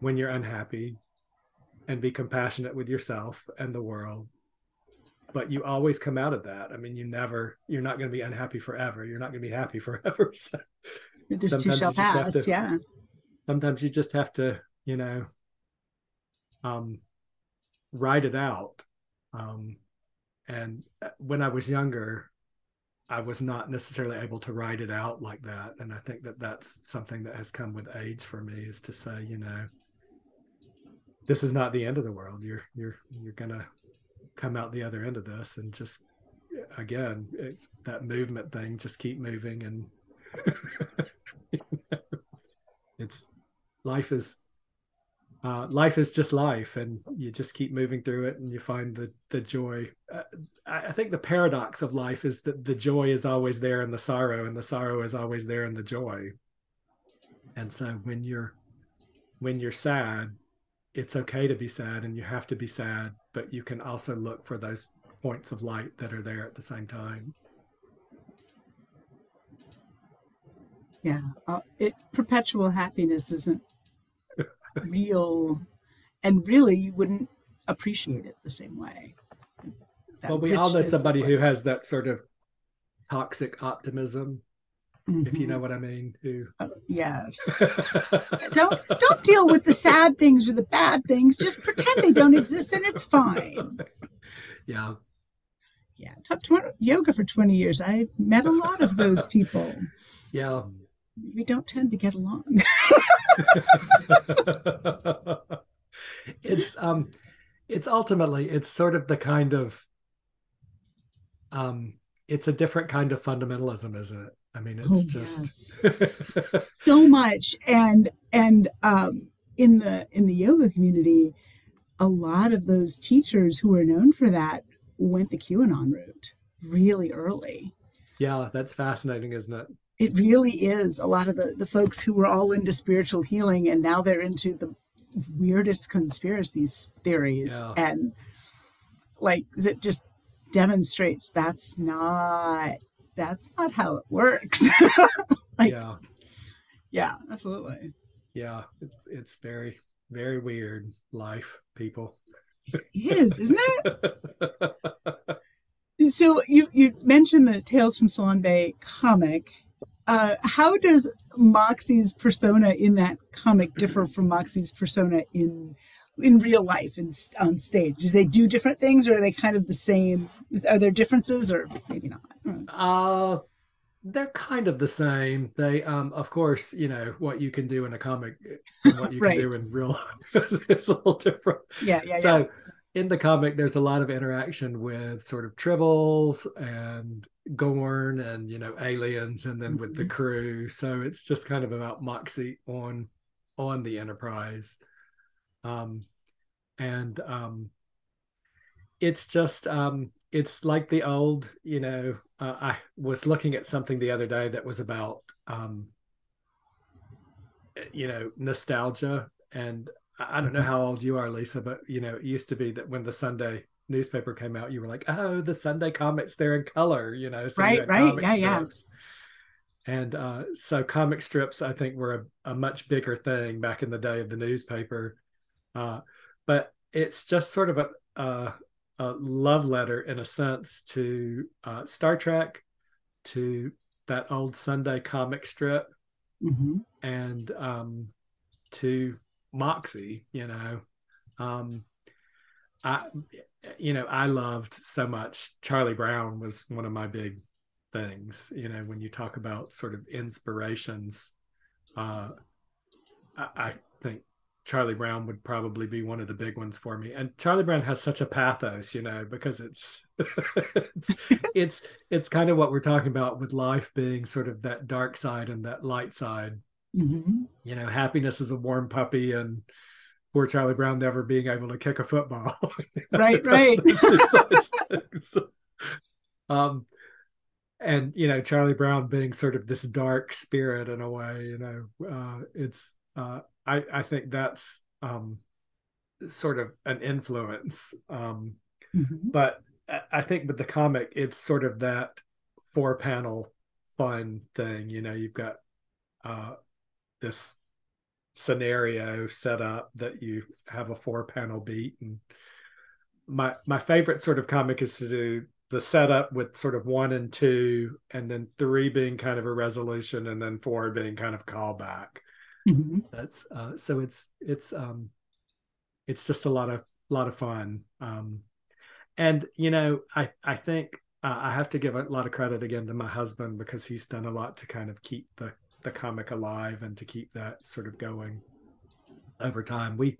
B: when you're unhappy and be compassionate with yourself and the world but you always come out of that i mean you never you're not going to be unhappy forever you're not going to be happy forever so
A: this too shall pass
B: to,
A: yeah
B: sometimes you just have to you know, um, write it out. Um, and uh, when I was younger, I was not necessarily able to write it out like that. And I think that that's something that has come with age for me is to say, you know, this is not the end of the world. You're, you're, you're going to come out the other end of this and just, again, it's that movement thing, just keep moving. And it's life is, uh, life is just life and you just keep moving through it and you find the the joy uh, i think the paradox of life is that the joy is always there in the sorrow and the sorrow is always there in the joy and so when you're when you're sad it's okay to be sad and you have to be sad but you can also look for those points of light that are there at the same time.
A: Yeah uh, it perpetual happiness isn't real and really you wouldn't appreciate it the same way.
B: That well we all know somebody who has that sort of toxic optimism mm-hmm. if you know mm-hmm. what i mean who
A: uh, yes. Don't don't deal with the sad things or the bad things. Just pretend they don't exist and it's fine.
B: Yeah.
A: Yeah taught 20, yoga for 20 years. I met a lot of those people.
B: Yeah.
A: We don't tend to get along.
B: It's um it's ultimately it's sort of the kind of um it's a different kind of fundamentalism isn't it i mean it's oh, just
A: yes. so much and and um in the in the yoga community a lot of those teachers who are known for that went the qanon route really early
B: yeah that's fascinating isn't it
A: it really is a lot of the, the folks who were all into spiritual healing and now they're into the weirdest conspiracy theories yeah. and like it just demonstrates that's not that's not how it works. Like, yeah. Yeah absolutely.
B: Yeah it's it's very very weird life people.
A: It is isn't it? So you you mentioned the tales from salon bay comic. Uh, how does Moxie's persona in that comic differ from Moxie's persona in in real life and on stage? Do they do different things, or are they kind of the same? Are there differences, or maybe not?
B: Uh, they're kind of the same. They, um, of course, you know what you can do in a comic, and what you right. can do in real life is a little different.
A: Yeah, yeah.
B: So.
A: Yeah
B: in the comic, there's a lot of interaction with sort of tribbles and Gorn and you know aliens, and then with the mm-hmm. crew. So it's just kind of about Moxie on on the Enterprise, um, and um, it's just um, it's like the old. You know, uh, I was looking at something the other day that was about um, you know nostalgia and I don't know mm-hmm. how old you are, Lisa, but you know, it used to be that when the Sunday newspaper came out, you were like, "Oh, the Sunday comics, they're in color," you know.
A: So right, right, yeah, strips.
B: yeah. And uh, so comic strips, I think, were a, a, much bigger thing back in the day of the newspaper. Uh, but it's just sort of a, a, a, love letter, in a sense, to uh, Star Trek, to that old Sunday comic strip, mm-hmm. and um, to Moxie, you know. Um, I, you know, I loved so much. Charlie Brown was one of my big things. You know, when you talk about sort of inspirations, uh, I, I Charlie Brown would probably be one of the big ones for me. And Charlie Brown has such a pathos, you know, because it's it's, it's it's kind of what we're talking about with life being sort of that dark side and that light side. Mm-hmm. You know, happiness is a warm puppy, and poor Charlie Brown never being able to kick a football.
A: right, right.
B: um, and you know, Charlie Brown being sort of this dark spirit in a way. You know, uh, it's uh, I I think that's um, sort of an influence. Um, mm-hmm. But I think with the comic, it's sort of that four panel fun thing. You know, you've got uh, this scenario set up that you have a four panel beat and my my favorite sort of comic is to do the setup with sort of one and two and then three being kind of a resolution and then four being kind of callback mm-hmm. that's uh so it's it's um it's just a lot of lot of fun um and you know i i think uh, i have to give a lot of credit again to my husband because he's done a lot to kind of keep the the comic alive and to keep that sort of going over time. We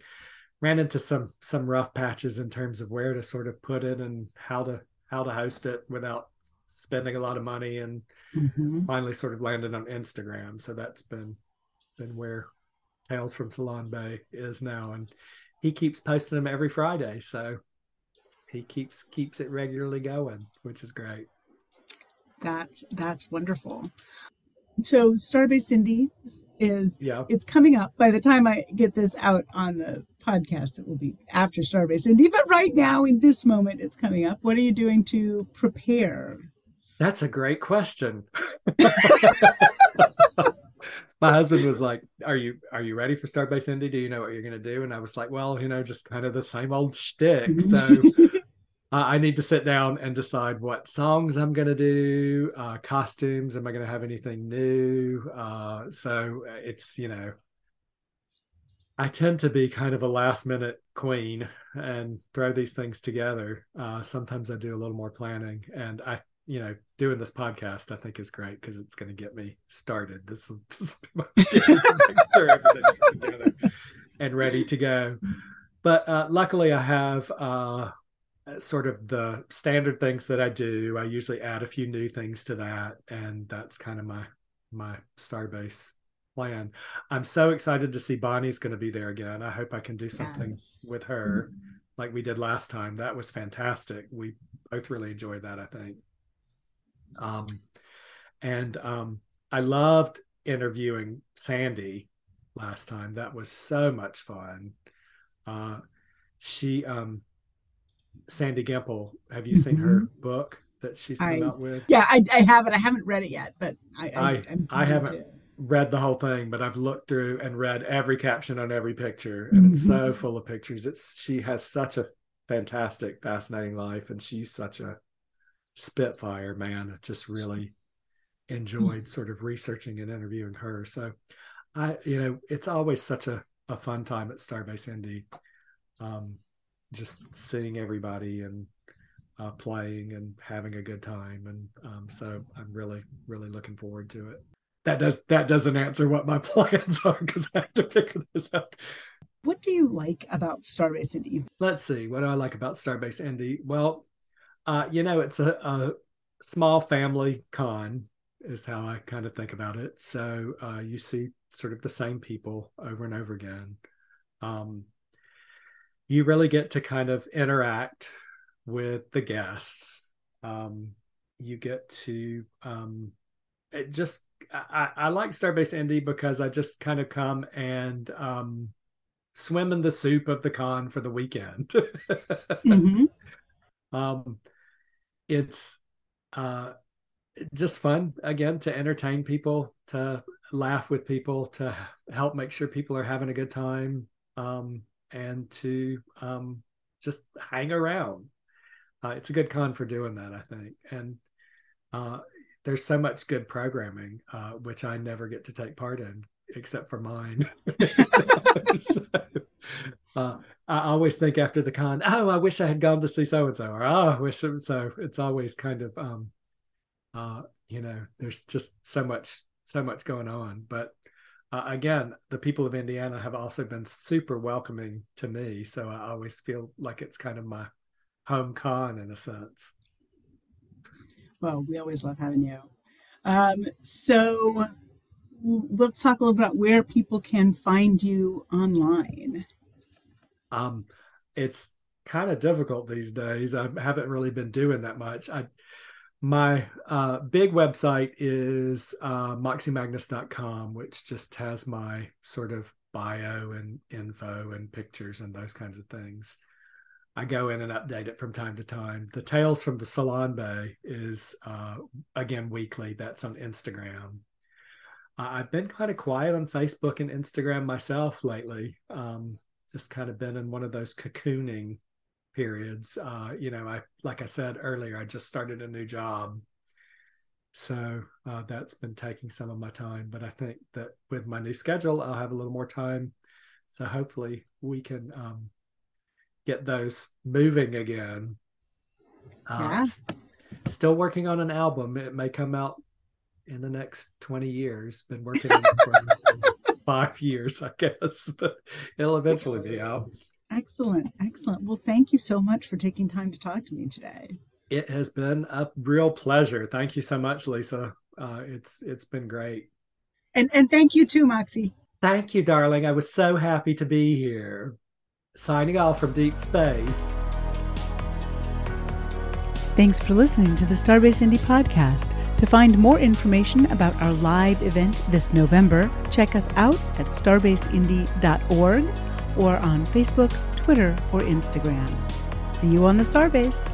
B: ran into some some rough patches in terms of where to sort of put it and how to how to host it without spending a lot of money and mm-hmm. finally sort of landed on Instagram. So that's been been where Tales from Salon Bay is now. And he keeps posting them every Friday. So he keeps keeps it regularly going, which is great.
A: That's that's wonderful so Starbase Indy is,
B: yeah.
A: it's coming up. By the time I get this out on the podcast, it will be after Starbase Indy. But right now, in this moment, it's coming up. What are you doing to prepare?
B: That's a great question. My husband was like, "Are you are you ready for Starbase Indy? Do you know what you're going to do?" And I was like, "Well, you know, just kind of the same old shtick." So uh, I need to sit down and decide what songs I'm going to do, uh, costumes. Am I going to have anything new? Uh, so uh, it's, you know, I tend to be kind of a last minute queen and throw these things together. Uh, sometimes I do a little more planning. And I, you know, doing this podcast, I think is great because it's going to get me started. This, this will be my together and ready to go. But uh, luckily, I have uh, uh, sort of the standard things that I do. I usually add a few new things to that, and that's kind of my my Starbase plan. I'm so excited to see Bonnie's going to be there again. I hope I can do something yes. with her like we did last time. That was fantastic. We both really enjoyed that, I think. Um, and um, I loved interviewing Sandy last time. That was so much fun. Uh, she um Sandy Gimpel. Have you seen mm-hmm. her book that she's come out with?
A: Yeah, I, I haven't. I haven't read it yet, but I
B: I, I, I haven't to. read the whole thing, but I've looked through and read every caption on every picture, and mm-hmm. it's so mm-hmm. full of pictures. It's she has such a fantastic, fascinating life, and she's such a spitfire, man. I just really enjoyed sort of researching and interviewing her. So I, you know, it's always such a, a fun time at Starbase Indy. Um, just seeing everybody and uh, playing and having a good time. And um, so I'm really, really looking forward to it. That does that doesn't answer what my plans are because I have to figure this out.
A: What do you like about Starbase Indy?
B: Let's see. What do I like about Starbase Indy? Well, uh, you know, it's a, a, small family con, is how I kind of think about it. So uh, you see sort of the same people over and over again. Um, you really get to kind of interact with the guests. Um, you get to um, it just I, I like Starbase Indy because I just kind of come and um, swim in the soup of the con for the weekend. mm-hmm. um, it's uh, just fun again to entertain people, to laugh with people, to help make sure people are having a good time. Um, and to um, just hang around. Uh, it's a good con for doing that, I think. And uh, there's so much good programming, uh, which I never get to take part in, except for mine. so, uh, I always think after the con, oh, I wish I had gone to see so and so, or oh, I wish it, so. It's always kind of, um, uh, you know, there's just so much, so much going on. But uh, again, the people of Indiana have also been super welcoming to me. So I always feel like it's kind of my home con in a sense.
A: Well, we always love having you. Um, so let's talk a little about where people can find you online.
B: Um, it's kind of difficult these days. I haven't really been doing that much. I my uh, big website is uh, moxiemagnus.com, which just has my sort of bio and info and pictures and those kinds of things. I go in and update it from time to time. The Tales from the Salon Bay is, uh, again, weekly. That's on Instagram. I've been kind of quiet on Facebook and Instagram myself lately. Um, just kind of been in one of those cocooning periods. Uh, you know, I like I said earlier, I just started a new job, so uh, that's been taking some of my time. But I think that with my new schedule, I'll have a little more time. So hopefully, we can um, get those moving again. Uh, yeah. St- still working on an album. It may come out in the next 20 years. Been working on it for five years, I guess, but it'll eventually be out.
A: Excellent. Excellent. Well, thank you so much for taking time to talk to me today.
B: It has been a real pleasure. Thank you so much, Lisa. Uh, it's it's been great.
A: And and thank you too, Moxie.
B: Thank you, darling. I was so happy to be here. Signing off from deep space.
A: Thanks for listening to the Starbase Indy Podcast. To find more information about our live event this November, check us out at starbaseindy.org or on Facebook, Twitter, or Instagram. See you on the Starbase.